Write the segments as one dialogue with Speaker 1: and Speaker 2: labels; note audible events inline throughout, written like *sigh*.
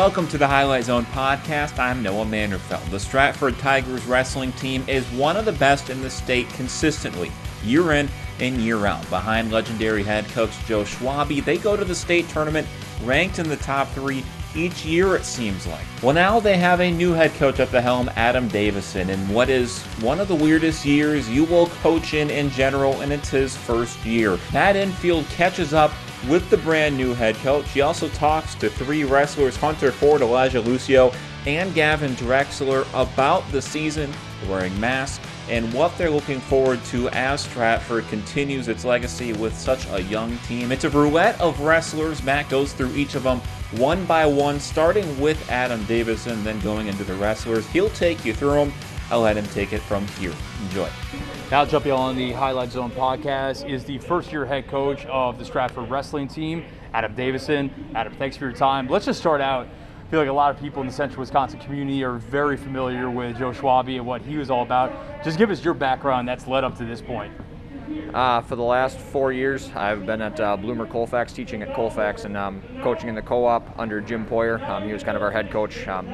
Speaker 1: Welcome to the Highlight Zone podcast. I'm Noah Manderfeld. The Stratford Tigers wrestling team is one of the best in the state consistently, year in and year out. Behind legendary head coach Joe Schwabe, they go to the state tournament ranked in the top three each year, it seems like. Well, now they have a new head coach at the helm, Adam Davison, in what is one of the weirdest years you will coach in in general, and it's his first year. Matt Infield catches up with the brand new head coach. He also talks to three wrestlers, Hunter Ford, Elijah Lucio, and Gavin Drexler, about the season, wearing masks, and what they're looking forward to as Stratford continues its legacy with such a young team. It's a roulette of wrestlers. Matt goes through each of them one by one, starting with Adam Davison, then going into the wrestlers. He'll take you through them. I'll let him take it from here. Enjoy.
Speaker 2: Now jumping on the Highlight Zone podcast is the first year head coach of the Stratford wrestling team, Adam Davison. Adam, thanks for your time. Let's just start out. I feel like a lot of people in the central Wisconsin community are very familiar with Joe Schwabe and what he was all about. Just give us your background that's led up to this point.
Speaker 3: Uh, for the last four years, I've been at uh, Bloomer Colfax, teaching at Colfax and um, coaching in the co-op under Jim Poyer. Um, he was kind of our head coach. Um,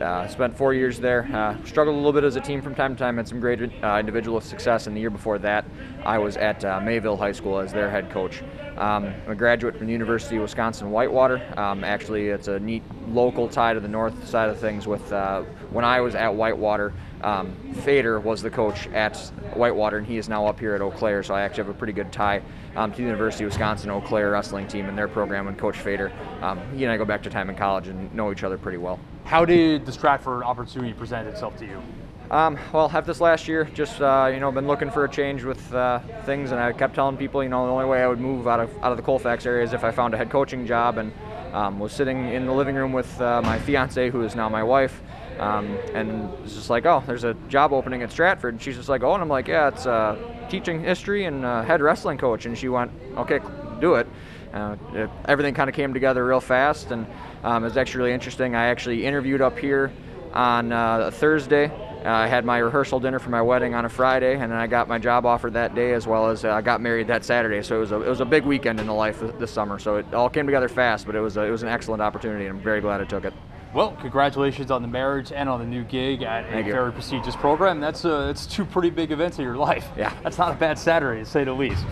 Speaker 3: uh, spent four years there. Uh, struggled a little bit as a team from time to time. Had some great uh, individual success. And the year before that, I was at uh, Mayville High School as their head coach. Um, I'm a graduate from the University of Wisconsin Whitewater. Um, actually, it's a neat local tie to the north side of things. With uh, when I was at Whitewater, um, Fader was the coach at Whitewater, and he is now up here at Eau Claire. So I actually have a pretty good tie um, to the University of Wisconsin Eau Claire wrestling team and their program and Coach Fader. Um, he and I go back to time in college and know each other pretty well.
Speaker 2: How did the Stratford opportunity present itself to you?
Speaker 3: Um, well, have this last year, just uh, you know, been looking for a change with uh, things, and I kept telling people, you know, the only way I would move out of out of the Colfax area is if I found a head coaching job, and um, was sitting in the living room with uh, my fiance, who is now my wife, um, and it's just like, oh, there's a job opening at Stratford, and she's just like, oh, and I'm like, yeah, it's uh, teaching history and uh, head wrestling coach, and she went, okay, do it. Uh, it everything kind of came together real fast, and um, it was actually really interesting. I actually interviewed up here on uh, a Thursday. Uh, I had my rehearsal dinner for my wedding on a Friday, and then I got my job offer that day, as well as uh, I got married that Saturday. So it was a it was a big weekend in the life this summer. So it all came together fast, but it was a, it was an excellent opportunity, and I'm very glad I took it.
Speaker 2: Well, congratulations on the marriage and on the new gig at
Speaker 3: Thank
Speaker 2: a
Speaker 3: you.
Speaker 2: very prestigious program. That's uh, that's two pretty big events in your life.
Speaker 3: Yeah.
Speaker 2: That's not a bad Saturday to say the least.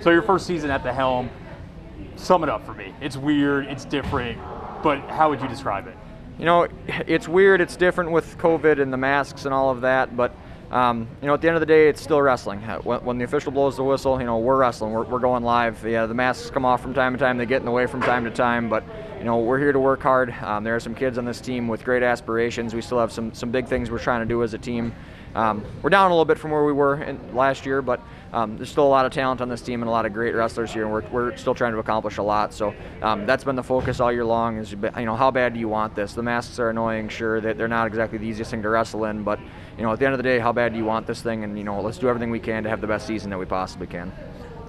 Speaker 2: So your first season at the helm, sum it up for me. It's weird, it's different, but how would you describe it?
Speaker 3: you know, it's weird. It's different with COVID and the masks and all of that, but um, you know, at the end of the day, it's still wrestling. When, when the official blows the whistle, you know, we're wrestling. We're, we're going live. Yeah, the masks come off from time to time. They get in the way from time to time, but you know, we're here to work hard. Um, there are some kids on this team with great aspirations. We still have some some big things we're trying to do as a team. Um, we're down a little bit from where we were in, last year, but um, there's still a lot of talent on this team and a lot of great wrestlers here, and we're, we're still trying to accomplish a lot. So um, that's been the focus all year long. Is you know how bad do you want this? The masks are annoying, sure, that they're not exactly the easiest thing to wrestle in, but you know at the end of the day, how bad do you want this thing? And you know let's do everything we can to have the best season that we possibly can.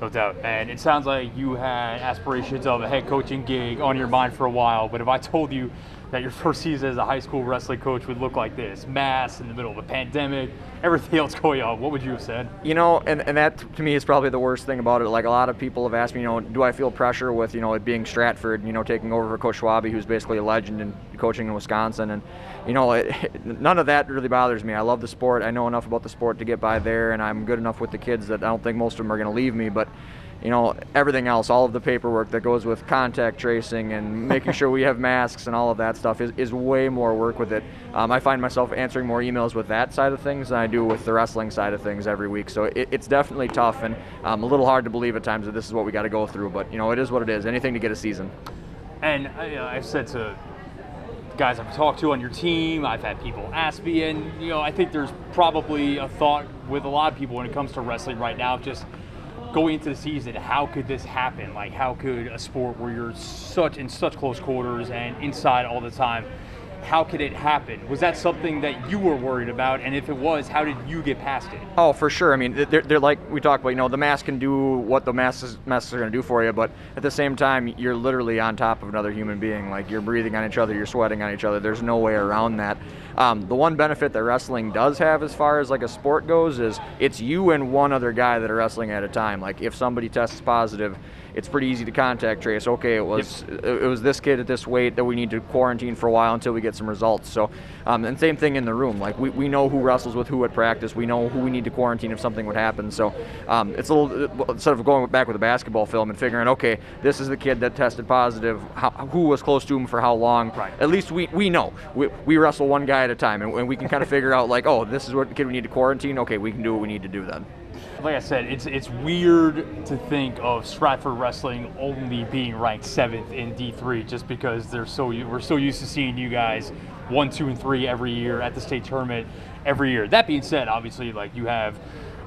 Speaker 2: No doubt. And it sounds like you had aspirations of a head coaching gig on your mind for a while. But if I told you that your *laughs* first season as a high school wrestling coach would look like this, mass in the middle of a pandemic, everything else going on, what would you have said?
Speaker 3: You know, and, and that to me is probably the worst thing about it. Like a lot of people have asked me, you know, do I feel pressure with, you know, it being Stratford, you know, taking over for Coach Schwabe, who's basically a legend in coaching in Wisconsin. And, you know, it, *laughs* none of that really bothers me. I love the sport. I know enough about the sport to get by there, and I'm good enough with the kids that I don't think most of them are going to leave me. But, you know, everything else, all of the paperwork that goes with contact tracing and *laughs* making sure we have masks and all of that stuff is, is way more work with it. Um, I find myself answering more emails with that side of things than I do with the wrestling side of things every week. So it, it's definitely tough and um, a little hard to believe at times that this is what we got to go through. But, you know, it is what it is. Anything to get a season.
Speaker 2: And I, uh, I've said to guys I've talked to on your team, I've had people ask me, and you know, I think there's probably a thought with a lot of people when it comes to wrestling right now, just going into the season, how could this happen? Like, how could a sport where you're such in such close quarters and inside all the time how could it happen? Was that something that you were worried about? And if it was, how did you get past it?
Speaker 3: Oh, for sure. I mean, they're, they're like we talked about. You know, the mask can do what the masks masks are going to do for you, but at the same time, you're literally on top of another human being. Like you're breathing on each other, you're sweating on each other. There's no way around that. Um, the one benefit that wrestling does have, as far as like a sport goes, is it's you and one other guy that are wrestling at a time. Like if somebody tests positive it's pretty easy to contact trace. Okay, it was yep. it was this kid at this weight that we need to quarantine for a while until we get some results. So, um, and same thing in the room. Like we, we know who wrestles with who at practice. We know who we need to quarantine if something would happen. So, um, it's a little instead of going back with a basketball film and figuring, okay, this is the kid that tested positive. How, who was close to him for how long?
Speaker 2: Right.
Speaker 3: At least we we know. We, we wrestle one guy at a time, and, and we can kind of *laughs* figure out like, oh, this is what kid we need to quarantine. Okay, we can do what we need to do then
Speaker 2: like I said, it's it's weird to think of Stratford wrestling only being ranked seventh in D3 just because they're so we're so used to seeing you guys one, two, and three every year at the state tournament every year. That being said, obviously, like you have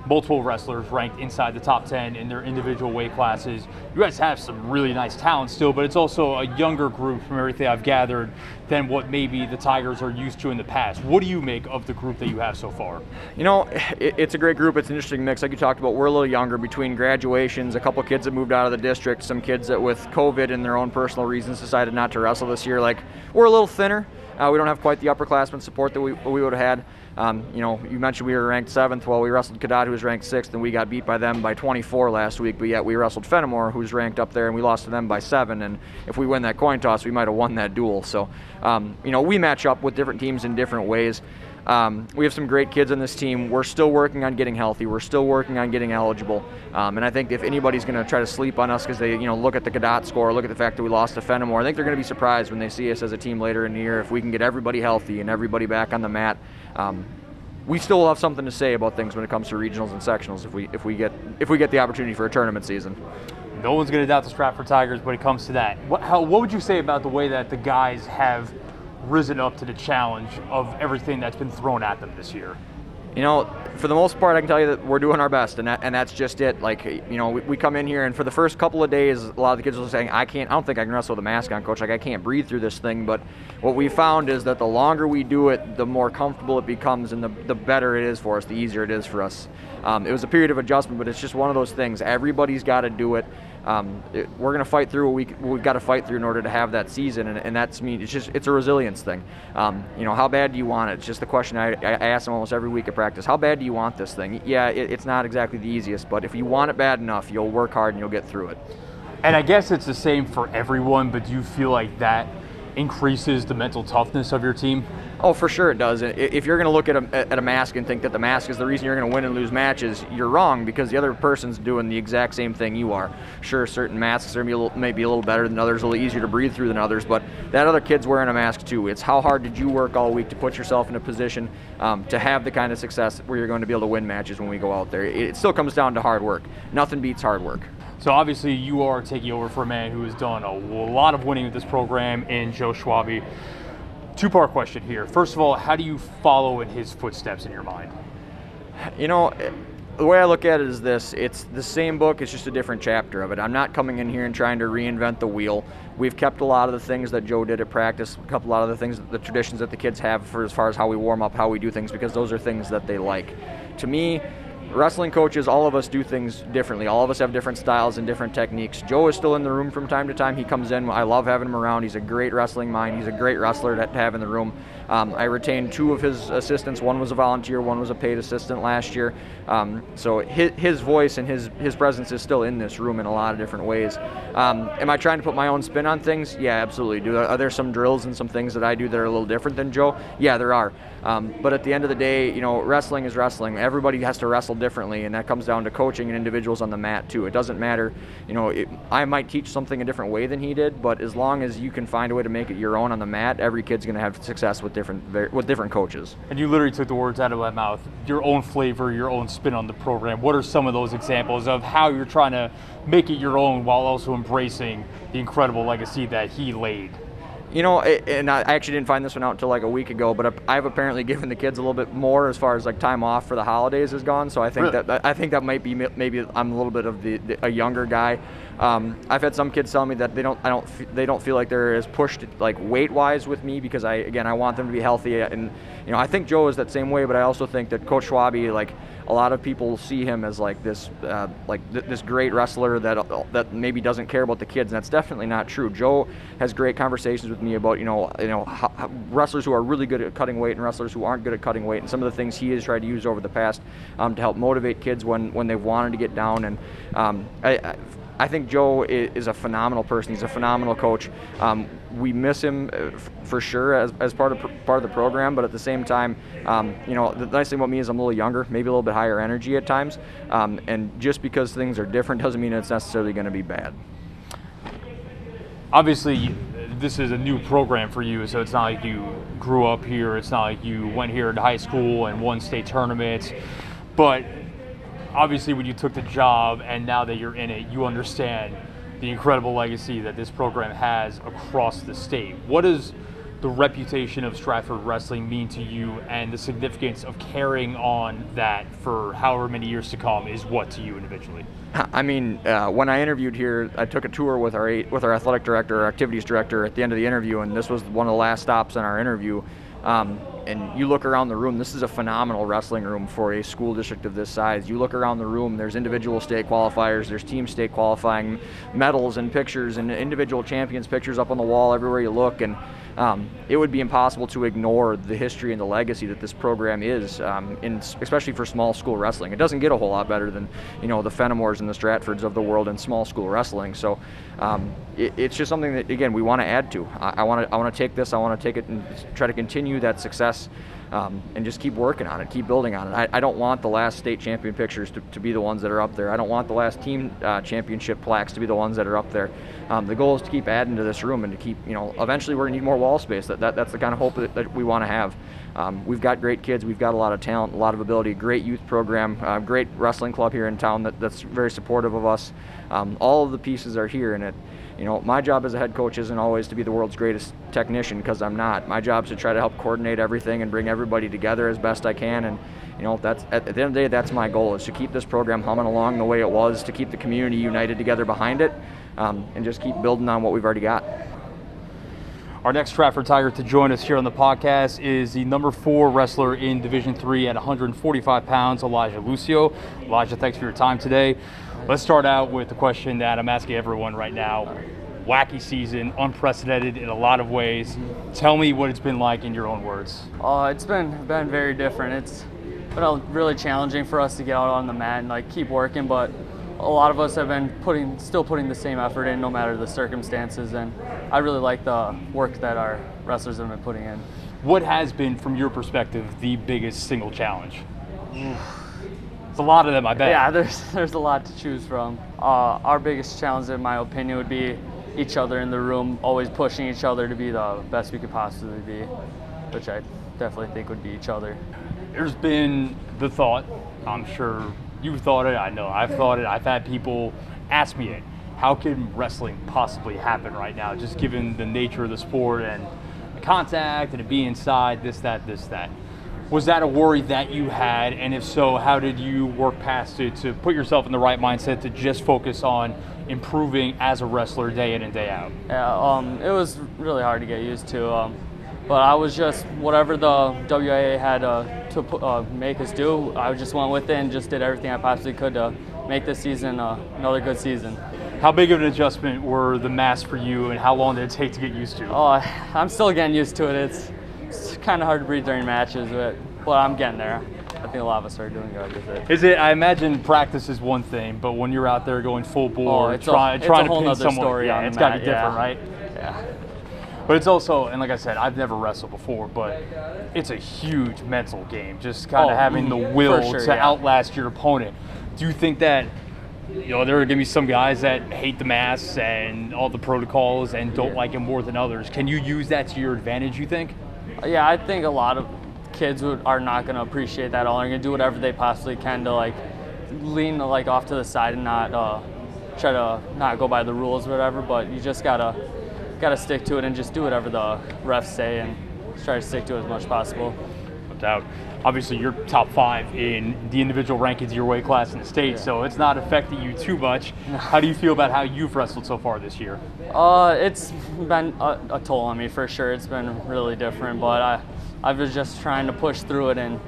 Speaker 2: multiple wrestlers ranked inside the top 10 in their individual weight classes. You guys have some really nice talent still, but it's also a younger group from everything I've gathered than what maybe the Tigers are used to in the past. What do you make of the group that you have so far?
Speaker 3: You know, it, it's a great group. It's an interesting mix. Like you talked about, we're a little younger between graduations, a couple kids that moved out of the district, some kids that with COVID and their own personal reasons decided not to wrestle this year. Like, we're a little thinner. Uh, we don't have quite the upperclassmen support that we, we would have had. Um, you know, you mentioned we were ranked seventh. Well, we wrestled Cadott, who was ranked sixth, and we got beat by them by 24 last week. But yet we wrestled Fennimore, who's ranked up there, and we lost to them by seven. And if we win that coin toss, we might have won that duel. So, um, you know, we match up with different teams in different ways. Um, we have some great kids on this team. We're still working on getting healthy. We're still working on getting eligible. Um, and I think if anybody's going to try to sleep on us because they, you know, look at the Cadott score, look at the fact that we lost to Fennimore, I think they're going to be surprised when they see us as a team later in the year if we can get everybody healthy and everybody back on the mat. Um, we still will have something to say about things when it comes to regionals and sectionals if we if we get if we get the opportunity for a tournament season.
Speaker 2: No one's going to doubt the Stratford Tigers when it comes to that. What how what would you say about the way that the guys have risen up to the challenge of everything that's been thrown at them this year?
Speaker 3: you know, for the most part, I can tell you that we're doing our best, and that, and that's just it. Like, you know, we, we, come in here, and for the first couple of days, a lot of the kids were saying, "I can't, I don't think I can wrestle with a mask on, coach. Like, I can't breathe through this thing." But what we found is that the longer we do it, the more comfortable it becomes, and the the better it is for us, the easier it is for us. Um, it was a period of adjustment, but it's just one of those things. Everybody's got to do it um, it, we're going to fight through what, we, what we've got to fight through in order to have that season, and, and that's mean it's just it's a resilience thing. Um, you know, how bad do you want it? It's just the question I, I ask them almost every week at practice. How bad do you want this thing? Yeah, it, it's not exactly the easiest, but if you want it bad enough, you'll work hard and you'll get through it.
Speaker 2: And I guess it's the same for everyone, but do you feel like that increases the mental toughness of your team?
Speaker 3: Oh, for sure it does. If you're going to look at a, at a mask and think that the mask is the reason you're going to win and lose matches, you're wrong because the other person's doing the exact same thing you are. Sure, certain masks are maybe a little better than others, a little easier to breathe through than others, but that other kid's wearing a mask too. It's how hard did you work all week to put yourself in a position um, to have the kind of success where you're going to be able to win matches when we go out there. It still comes down to hard work. Nothing beats hard work.
Speaker 2: So obviously, you are taking over for a man who has done a lot of winning with this program in Joe Schwabe. Two part question here. First of all, how do you follow in his footsteps in your mind?
Speaker 3: You know, the way I look at it is this it's the same book, it's just a different chapter of it. I'm not coming in here and trying to reinvent the wheel. We've kept a lot of the things that Joe did at practice, a lot of the things, the traditions that the kids have for as far as how we warm up, how we do things, because those are things that they like. To me, wrestling coaches, all of us do things differently. All of us have different styles and different techniques. Joe is still in the room from time to time. He comes in. I love having him around. He's a great wrestling mind. He's a great wrestler to have in the room. Um, I retained two of his assistants. One was a volunteer, one was a paid assistant last year. Um, so his, his, voice and his, his presence is still in this room in a lot of different ways. Um, am I trying to put my own spin on things? Yeah, absolutely. Do are there some drills and some things that I do that are a little different than Joe? Yeah, there are. Um, but at the end of the day, you know, wrestling is wrestling. Everybody has to wrestle differently, and that comes down to coaching and individuals on the mat too. It doesn't matter, you know, it, I might teach something a different way than he did, but as long as you can find a way to make it your own on the mat, every kid's going to have success with different with different coaches.
Speaker 2: And you literally took the words out of my mouth. Your own flavor, your own spin on the program. What are some of those examples of how you're trying to make it your own while also embracing the incredible legacy that he laid?
Speaker 3: You know, and I actually didn't find this one out until like a week ago, but I've apparently *laughs* given the kids a little bit more as far as like time off for the holidays has gone. So I think really? that I think that might be maybe I'm a little bit of the, the a younger guy. Um, I've had some kids tell me that they don't, I don't, they don't feel like they're as pushed like weight-wise with me because I, again, I want them to be healthy. And you know, I think Joe is that same way, but I also think that Coach Schwabe, like a lot of people see him as like this, uh, like th- this great wrestler that that maybe doesn't care about the kids, and that's definitely not true. Joe has great conversations with me about you know, you know, how wrestlers who are really good at cutting weight and wrestlers who aren't good at cutting weight, and some of the things he has tried to use over the past um, to help motivate kids when when they've wanted to get down. And um, I, I I think Joe is a phenomenal person. He's a phenomenal coach. Um, we miss him uh, for sure as, as part of part of the program, but at the same time, um, you know, the nice thing about me is I'm a little younger, maybe a little bit higher energy at times, um, and just because things are different doesn't mean it's necessarily going to be bad.
Speaker 2: Obviously, this is a new program for you, so it's not like you grew up here. It's not like you went here in high school and won state tournaments, but obviously when you took the job and now that you're in it, you understand the incredible legacy that this program has across the state. What does the reputation of Stratford Wrestling mean to you and the significance of carrying on that for however many years to come is what to you individually?
Speaker 3: I mean, uh, when I interviewed here, I took a tour with our with our athletic director, our activities director at the end of the interview, and this was one of the last stops in our interview. Um, and you look around the room, this is a phenomenal wrestling room for a school district of this size. You look around the room, there's individual state qualifiers, there's team state qualifying medals and pictures and individual champions pictures up on the wall everywhere you look. And um, it would be impossible to ignore the history and the legacy that this program is, um, in, especially for small school wrestling. It doesn't get a whole lot better than you know the Fennimores and the Stratfords of the world in small school wrestling. So um, it, it's just something that again we want to add to. I want to I want to take this. I want to take it and try to continue that success um, and just keep working on it, keep building on it. I, I don't want the last state champion pictures to, to, be the ones that are up there. I don't want the last team uh, championship plaques to be the ones that are up there. Um, the goal is to keep adding to this room and to keep, you know, eventually we're going to need more wall space. That, that, that's the kind of hope that, that we want to have. Um, we've got great kids, we've got a lot of talent, a lot of ability, great youth program, uh, great wrestling club here in town that, that's very supportive of us. Um, all of the pieces are here, and it, you know, my job as a head coach isn't always to be the world's greatest technician because I'm not. My job is to try to help coordinate everything and bring everybody together as best I can. And you know, that's at, the end of the day, that's my goal is to keep this program humming along the way it was, to keep the community united together behind it, um, and just keep building on what we've already got.
Speaker 2: Our next Stratford Tiger to join us here on the podcast is the number four wrestler in Division Three at 145 pounds, Elijah Lucio. Elijah, thanks for your time today. Let's start out with the question that I'm asking everyone right now. Wacky season, unprecedented in a lot of ways. Tell me what it's been like in your own words.
Speaker 4: Uh, it's been been very different. It's been really challenging for us to get out on the mat and like keep working, but a lot of us have been putting still putting the same effort in no matter the circumstances and I really like the work that our wrestlers have been putting in.
Speaker 2: What has been from your perspective the biggest single challenge? It's a lot of them, I bet.
Speaker 4: Yeah, *laughs* there's there's a lot to choose from. Uh, our biggest challenge, in my opinion, would be each other in the room, always pushing each other to be the best we could possibly be, which I definitely think would be each other.
Speaker 2: There's been the thought, I'm sure you've thought it, I know I've thought it, I've had people ask me it. How can wrestling possibly happen right now, just given the nature of the sport and the contact and it being inside, this, that, this, that? Was that a worry that you had? And if so, how did you work past it to put yourself in the right mindset to just focus on improving as a wrestler day in and day out?
Speaker 4: Yeah, um, it was really hard to get used to. Um, but I was just whatever the WIAA had uh, to uh, make us do. I just went with it and just did everything I possibly could to make this season uh, another good season.
Speaker 2: How big of an adjustment were the masks for you, and how long did it take to get used to?
Speaker 4: Oh, I'm still getting used to it. It's it's kind of hard to breathe during matches, but but I'm getting there. I think a lot of us are doing good with it.
Speaker 2: Is it? I imagine practice is one thing, but when you're out there going full bore,
Speaker 4: oh, a, it's
Speaker 2: trying
Speaker 4: whole
Speaker 2: to pin
Speaker 4: other
Speaker 2: someone,
Speaker 4: story
Speaker 2: yeah,
Speaker 4: on
Speaker 2: it's got to be different,
Speaker 4: yeah.
Speaker 2: right?
Speaker 4: Yeah.
Speaker 2: But it's also, and like I said, I've never wrestled before, but it's a huge mental game. Just kind of
Speaker 4: Oh,
Speaker 2: having the will
Speaker 4: sure,
Speaker 2: to
Speaker 4: yeah.
Speaker 2: outlast your opponent. Do you think that, you know, there are going to be some guys that hate the masks and all the protocols and don't like them more than others? Can you use that to your advantage? You think?
Speaker 4: Yeah, I think a lot of kids would, are not going to appreciate that all. They're going to do whatever they possibly can to like lean like off to the side and not uh, try to not go by the rules or whatever. But you just gotta gotta stick to it and just do whatever the refs say and try to stick to it as much as possible.
Speaker 2: No doubt. Obviously, you're top five in the individual rankings of your weight class in the state, yeah. so it's not affecting you too much. How do you feel about how you've wrestled so far this year?
Speaker 4: Uh, it's been a, a, toll on me for sure. It's been really different, but I, I was just trying to push through it and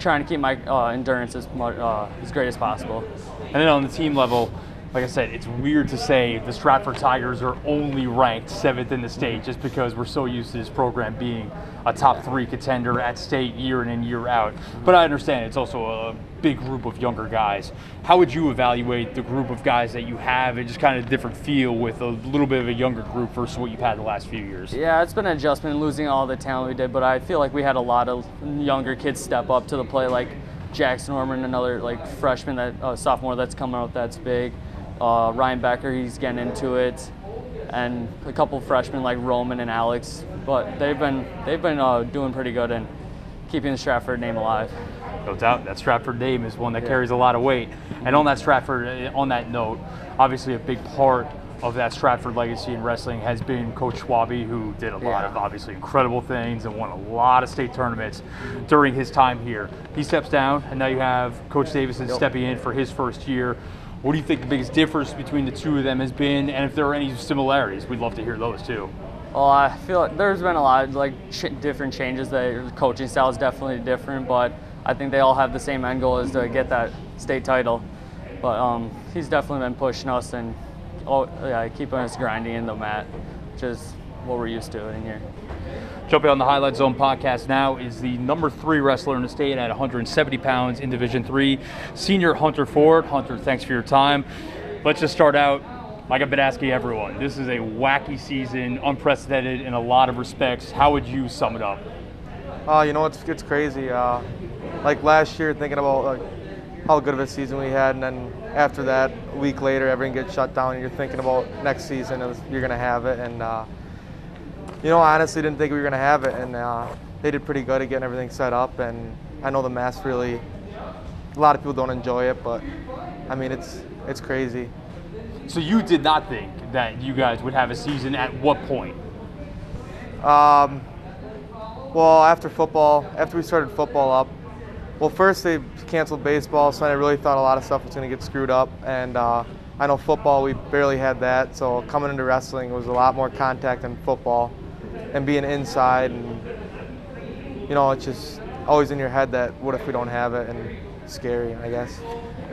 Speaker 4: trying to keep my uh, endurance as, uh, as great as possible.
Speaker 2: And then on the team level, like I said, it's weird to say the Stratford Tigers are only ranked seventh in the state just because we're so used to this program being a top three contender at state year in and year out. But I understand it's also a big group of younger guys. How would you evaluate the group of guys that you have and just kind of a different feel with a little bit of a younger group versus what you've had the last few years?
Speaker 4: Yeah, it's been an adjustment losing all the talent we did, but I feel like we had a lot of younger kids step up to the play, like Jackson Norman, another like freshman that uh, sophomore that's coming out that's big. Uh, Ryan Becker, he's getting into it, and a couple freshmen like Roman and Alex. But they've been they've been uh, doing pretty good and keeping the Stratford name alive.
Speaker 2: No doubt, that Stratford name is one that yeah. carries a lot of weight. And on that Stratford, uh, on that note, obviously a big part of that Stratford legacy in wrestling has been Coach Schwabe, who did a yeah. lot of obviously incredible things and won a lot of state tournaments during his time here. He steps down, and now you have Coach Davison yep. stepping in for his first year. What do you think the biggest difference between the two of them has been, and if there are any similarities? We'd love to hear those too.
Speaker 4: Well, I feel like there's been a lot of like ch- different changes. The coaching style is definitely different, but I think they all have the same end goal is to get that state title. But um, he's definitely been pushing us and oh, yeah, keeping us grinding in the mat, which is what we're used to in here.
Speaker 2: Jumping on the Highlight Zone podcast now is the number three wrestler in the state at 170 pounds in Division Three, senior Hunter Ford. Hunter, thanks for your time. Let's just start out. Like I've been asking everyone, this is a wacky season, unprecedented in a lot of respects. How would you sum it up?
Speaker 5: Uh, you know, it's, it's crazy. Uh, like last year, thinking about like, how good of a season we had, and then after that, a week later, everything gets shut down, and you're thinking about next season, you're going to have it. And uh, you know, I honestly didn't think we were going to have it, and uh, they did pretty good at getting everything set up. And I know the mass really, a lot of people don't enjoy it, but I mean, it's it's crazy.
Speaker 2: So you did not think that you guys would have a season at what point?
Speaker 5: Um, well, after football, after we started football up, well, first they canceled baseball, so I really thought a lot of stuff was going to get screwed up, and uh, I know football we barely had that, so coming into wrestling was a lot more contact than football and being inside and you know it's just always in your head that what if we don't have it and scary I guess.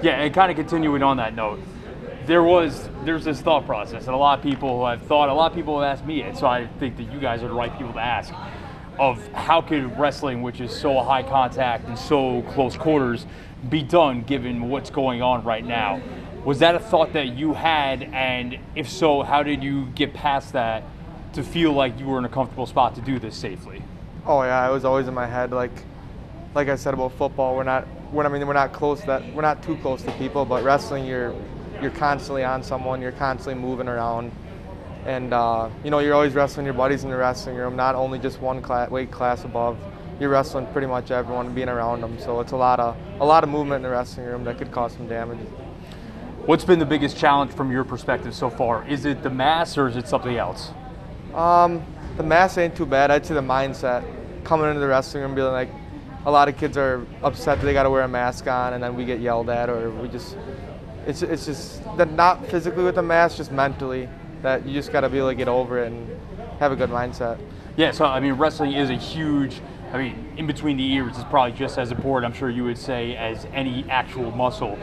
Speaker 2: Yeah, and kind of continuing on that note, there was there's this thought process, and a lot of people have thought, a lot of people have asked me it, so I think that you guys are the right people to ask. Of how could wrestling, which is so high contact and so close quarters, be done given what's going on right now? Was that a thought that you had, and if so, how did you get past that to feel like you were in a comfortable spot to do this safely?
Speaker 5: Oh yeah, it was always in my head. Like, like I said about football, we're not. We're, I mean, we're not close. That we're not too close to people. But wrestling, you're you're constantly on someone. You're constantly moving around, and uh, you know you're always wrestling your buddies in the wrestling room. Not only just one class, weight class above. You're wrestling pretty much everyone, being around them. So it's a lot of a lot of movement in the wrestling room that could cause some damage.
Speaker 2: What's been the biggest challenge from your perspective so far? Is it the mass or is it something else?
Speaker 5: Um, the mass ain't too bad. I'd say the mindset coming into the wrestling room, being like, a lot of kids are upset that they got to wear a mask on, and then we get yelled at, or we just, it's it's just that not physically with the mask, just mentally that you just got to be able to get over it and have a good mindset.
Speaker 2: Yeah, so I mean, wrestling is a huge. I mean, in between the ears is probably just as important. I'm sure you would say as any actual muscle.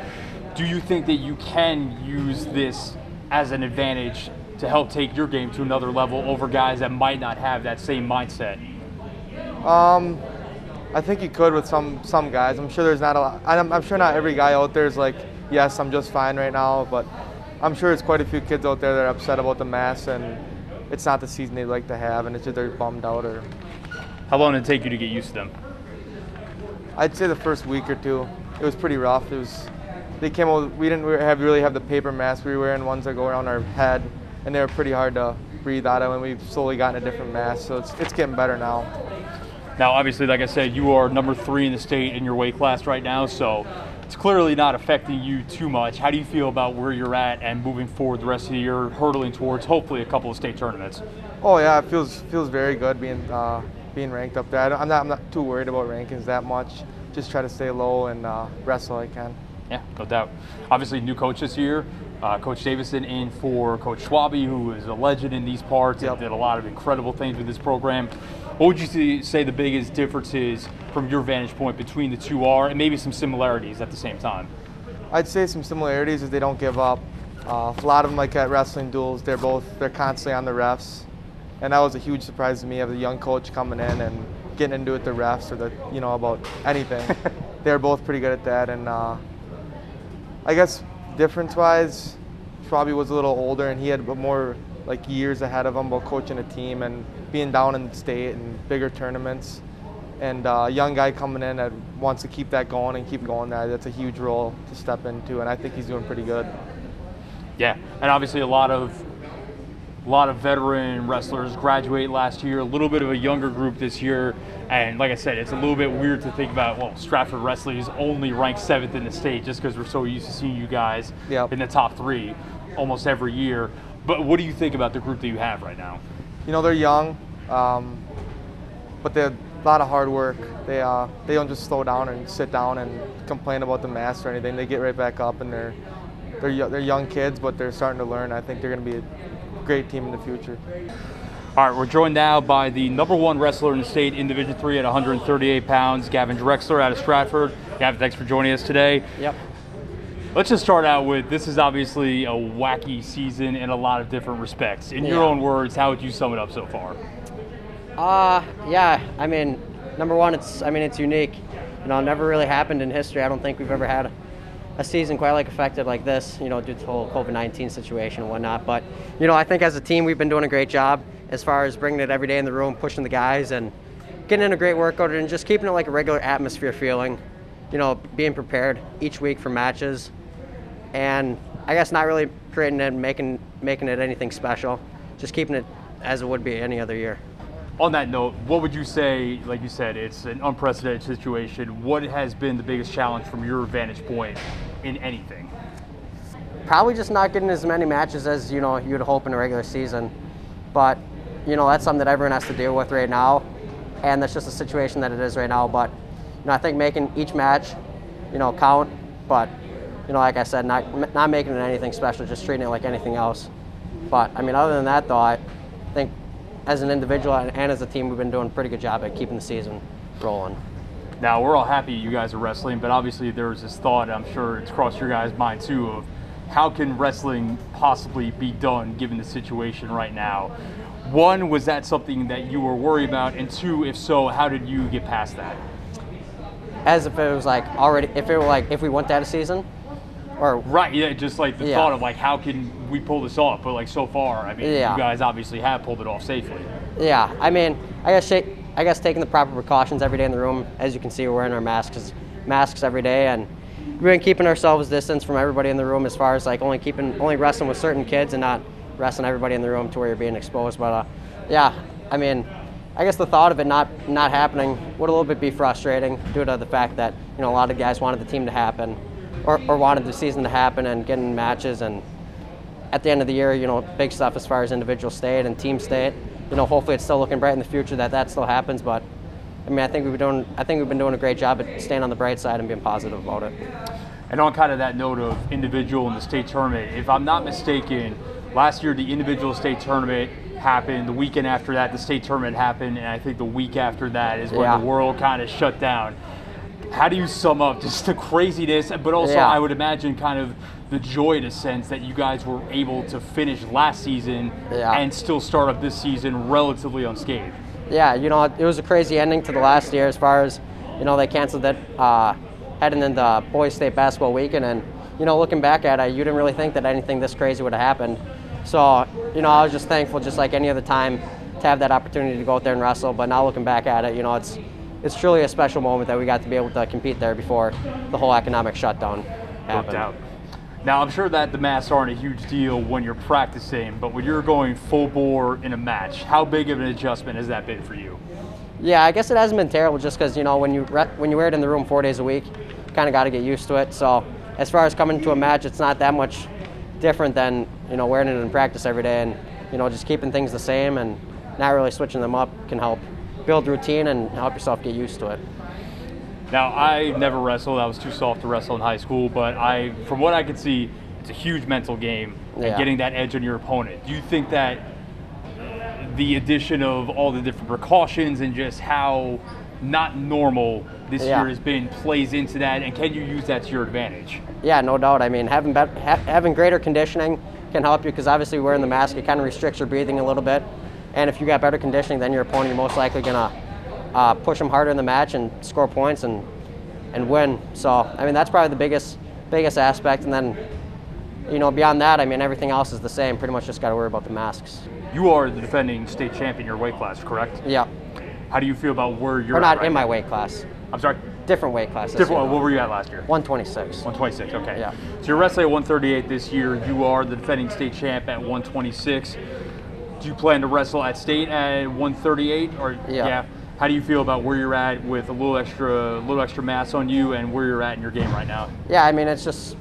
Speaker 2: Do you think that you can use this as an advantage to help take your game to another level over guys that might not have that same mindset?
Speaker 5: Um, I think you could with some some guys. I'm sure there's not a lot. I'm, I'm sure not every guy out there is like, yes, I'm just fine right now, but I'm sure there's quite a few kids out there that are upset about the mass and it's not the season they'd like to have, and it's just they're bummed out or.
Speaker 2: How long did it take you to get used to them?
Speaker 5: I'd say the first week or two. It was pretty rough. It was. They came out. We didn't have really have the paper masks. We were wearing ones that go around our head and they were pretty hard to breathe out of, and we've slowly gotten a different mask, So it's, it's getting better now.
Speaker 2: Now, obviously, like I said, you are number three in the state in your weight class right now, so it's clearly not affecting you too much. How do you feel about where you're at and moving forward the rest of the year, hurtling towards hopefully a couple of state tournaments?
Speaker 5: Oh yeah, it feels feels very good being uh, being ranked up there. I am not, I'm not too worried about rankings that much. Just try to stay low and uh, wrestle I can.
Speaker 2: Yeah, no doubt. Obviously, new coach this year. Uh, coach Davison in for Coach Schwabe, who is a legend in these parts
Speaker 5: yep.
Speaker 2: and did a lot of incredible things with this program. What would you say the biggest differences from your vantage point between the two are, and maybe some similarities at the same time?
Speaker 5: I'd say some similarities is they don't give up. Uh, a lot of them, like at wrestling duels, they're both they're constantly on the refs, and that was a huge surprise to me. Of a young coach coming in and getting into it the refs or the you know about anything. *laughs* they're both pretty good at that, and uh, I guess difference-wise, probably was a little older and he had more like years ahead of him about coaching a team and being down in the state and bigger tournaments. And uh, a young guy coming in that wants to keep that going and keep going there, that's a huge role to step into, and I think he's doing pretty good.
Speaker 2: Yeah, and obviously a lot of a lot of veteran wrestlers graduate last year, a little bit of a younger group this year. And like I said, it's a little bit weird to think about, well, Stratford Wrestling is only ranked seventh in the state just because we're so used to seeing you guys
Speaker 5: yep.
Speaker 2: in the top three almost every year. But what do you think about the group that you have right now?
Speaker 5: You know, they're young, um, but they're a lot of hard work. They uh, they don't just slow down and sit down and complain about the mass or anything. They get right back up and they're they're they're young kids, but they're starting to learn. I think they're going to be a great team in the future.
Speaker 2: All right, we're joined now by the number one wrestler in the state in Division Three at 138 pounds, Gavin Drexler out of Stratford. Gavin, thanks for joining us today.
Speaker 6: Yep.
Speaker 2: Let's just start out with this is obviously a wacky season in a lot of different respects. In
Speaker 6: yeah.
Speaker 2: your own words, how would you sum it up so far?
Speaker 6: Uh, yeah, I mean, number one, it's I mean it's unique. You know, never really happened in history. I don't think we've ever had a season quite like affected like this. You know, due to the whole COVID-19 situation and whatnot. But you know, I think as a team we've been doing a great job as far as bringing it every day in the room, pushing the guys, and getting in a great workout and just keeping it like a regular atmosphere feeling. You know, being prepared each week for matches, and I guess not really creating it, making making it anything special, just keeping it as it would be any other year
Speaker 2: on that note, what would you say, like you said, it's an unprecedented situation. What has been the biggest challenge from your vantage point in anything?
Speaker 6: Probably just not getting as many matches as, you know, you'd hope in a regular season. But, you know, that's something that everyone has to deal with right now. And that's just the situation that it is right now. But, you know, I think making each match, you know, count. But, you know, like I said, not, not making it anything special, just treating it like anything else. But, I mean, other than that, though, I think as an individual and as a team, we've been doing a pretty good job at keeping the season rolling.
Speaker 2: Now we're all happy you guys are wrestling, but obviously there's this thought. I'm sure it's crossed your guys' mind too of how can wrestling possibly be done given the situation right now. One, was that something that you were worried about, and two, if so, how did you get past that?
Speaker 6: As if it was like already, if it were like if we went that a season, or
Speaker 2: right, yeah, just like the
Speaker 6: yeah.
Speaker 2: thought of like how can we pull this off? But like so far, I mean,
Speaker 6: yeah.
Speaker 2: you guys obviously have pulled it off safely.
Speaker 6: Yeah, I mean, I guess I guess taking the proper precautions every day in the room. As you can see, we're wearing our masks masks every day, and we've been keeping ourselves distance from everybody in the room as far as like only keeping only wrestling with certain kids and not wrestling everybody in the room to where you're being exposed. But uh, yeah, I mean. I guess the thought of it not not happening would a little bit be frustrating due to the fact that you know a lot of guys wanted the team to happen, or, or wanted the season to happen and getting matches and at the end of the year, you know, big stuff as far as individual state and team state. You know, hopefully it's still looking bright in the future that that still happens. But I mean, I think we've been doing, I think we've been doing a great job at staying on the bright side and being positive about it.
Speaker 2: And on kind of that note of individual and the state tournament, if I'm not mistaken, last year the individual state tournament happened. The weekend after that, the state tournament happened, and I think the week after that is when
Speaker 6: yeah.
Speaker 2: the world kind of shut down how do you sum up just the craziness, but also
Speaker 6: yeah.
Speaker 2: I would imagine kind of the joy in a sense that you guys were able to finish last season
Speaker 6: yeah.
Speaker 2: and still start up this season relatively unscathed.
Speaker 6: Yeah, you know, it was a crazy ending to the last year as far as, you know, they canceled that uh, heading into boys state basketball weekend. And, you know, looking back at it, you didn't really think that anything this crazy would have happened. So, you know, I was just thankful, just like any other time, to have that opportunity to go out there and wrestle. But now looking back at it, you know, it's it's truly a special moment that we got to be able to compete there before the whole economic shutdown happened.
Speaker 2: out. Now, I'm sure that the masks aren't a huge deal when you're practicing, but when you're going full bore in a match, how big of an adjustment has that been for you?
Speaker 6: Yeah, I guess it hasn't been terrible just because, you know, when you, re- when you wear it in the room four days a week, you kind of got to get used to it. So as far as coming to a match, it's not that much different than, you know, wearing it in practice every day. And, you know, just keeping things the same and not really switching them up can help build routine and help yourself get used to it.
Speaker 2: Now, I never wrestled. I was too soft to wrestle in high school, but I, from what I could see, it's a huge mental game and
Speaker 6: Yeah.
Speaker 2: getting that edge on your opponent. Do you think that the addition of all the different precautions and just how not normal this
Speaker 6: Yeah.
Speaker 2: year has been plays into that, and can you use that to your advantage?
Speaker 6: Yeah, no doubt. I mean, having bet- ha- having greater conditioning can help you because obviously wearing the mask it kind of restricts your breathing a little bit. And if you got better conditioning, then your opponent you're most likely gonna uh, push them harder in the match and score points and and win. So I mean that's probably the biggest biggest aspect. And then you know beyond that, I mean everything else is the same. Pretty much just got to worry about the masks.
Speaker 2: You are the defending state champion in your weight class, correct?
Speaker 6: Yeah,
Speaker 2: How do you feel about where you're
Speaker 6: or not
Speaker 2: right
Speaker 6: in my weight class.
Speaker 2: I'm sorry.
Speaker 6: Different weight class. this
Speaker 2: Different.
Speaker 6: year,
Speaker 2: What were you at last year?
Speaker 6: 126.
Speaker 2: 126. Okay.
Speaker 6: Yeah.
Speaker 2: So you're wrestling at 138 this year. You are the defending state champ at 126. Do you plan to wrestle at state at 138 or
Speaker 6: Yeah.
Speaker 2: How do you feel about where you're at with a little extra, little extra mass on you, and where you're at in your game right now?
Speaker 6: Yeah, I mean it's just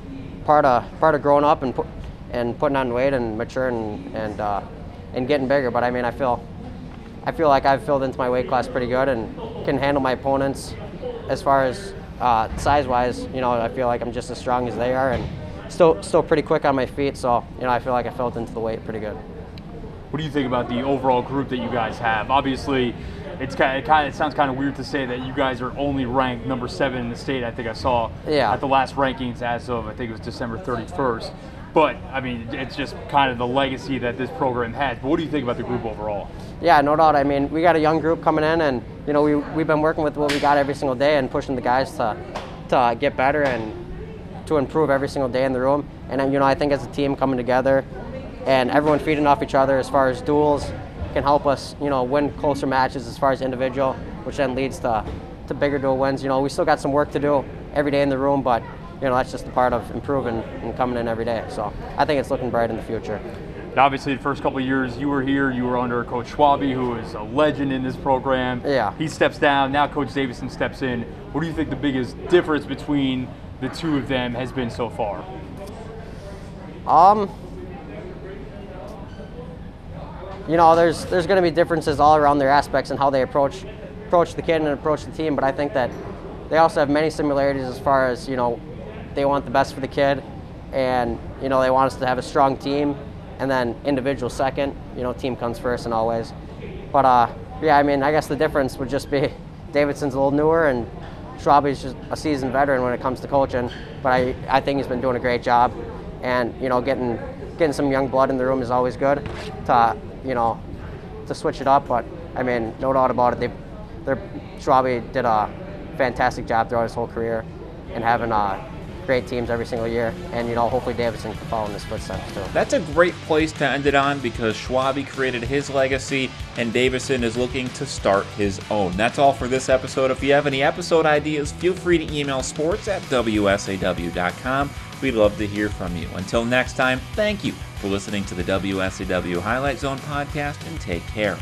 Speaker 6: part of part of growing up and put, and putting on weight and maturing and uh, and getting bigger. But I mean I feel I feel like I've filled into my weight class pretty good and can handle my opponents as far as uh, size wise. You know I feel like I'm just as strong as they are and still still pretty quick on my feet. So you know I feel like I filled into the weight pretty good.
Speaker 2: What do you think about the overall group that you guys have? Obviously, it's kind of, it kind of it sounds kind of weird to say that you guys are only ranked number seven in the state. I think I saw
Speaker 6: Yeah.
Speaker 2: at the last rankings as of I think it was December 31st. But I mean, it's just kind of the legacy that this program has. But what do you think about the group overall?
Speaker 6: Yeah, no doubt. I mean, we got a young group coming in, and you know, we we've been working with what we got every single day and pushing the guys to to get better and to improve every single day in the room. And you know, I think as a team coming together and everyone feeding off each other as far as duels can help us, you know, win closer matches as far as individual, which then leads to to bigger dual wins. You know, we still got some work to do every day in the room, but you know, that's just a part of improving and coming in every day. So I think it's looking bright in the future.
Speaker 2: And obviously, the first couple of years you were here, you were under Coach Schwabe, who is a legend in this program.
Speaker 6: Yeah.
Speaker 2: He steps down. Now Coach Davison steps in. What do you think the biggest difference between the two of them has been so far?
Speaker 6: Um, you know, there's there's going to be differences all around their aspects and how they approach approach the kid and approach the team. But I think that they also have many similarities as far as you know, they want the best for the kid, and you know they want us to have a strong team, and then individual second. You know, team comes first and always. But uh, yeah, I mean, I guess the difference would just be *laughs* Davidson's a little newer and Schwabe's just a seasoned veteran when it comes to coaching. But I, I think he's been doing a great job, and you know, getting getting some young blood in the room is always good to you know to switch it up. But I mean, no doubt about it, they they're Schwabe did a fantastic job throughout his whole career, and having uh, great teams every single year. And you know, hopefully Davidson can follow in his footsteps too.
Speaker 1: That's a great place to end it on because Schwabe created his legacy and Davison is looking to start his own. That's all for this episode. If you have any episode ideas, feel free to email sports at WSAW.com. We'd love to hear from you. Until next time, thank you for listening to the WSAW Highlight Zone podcast and take care.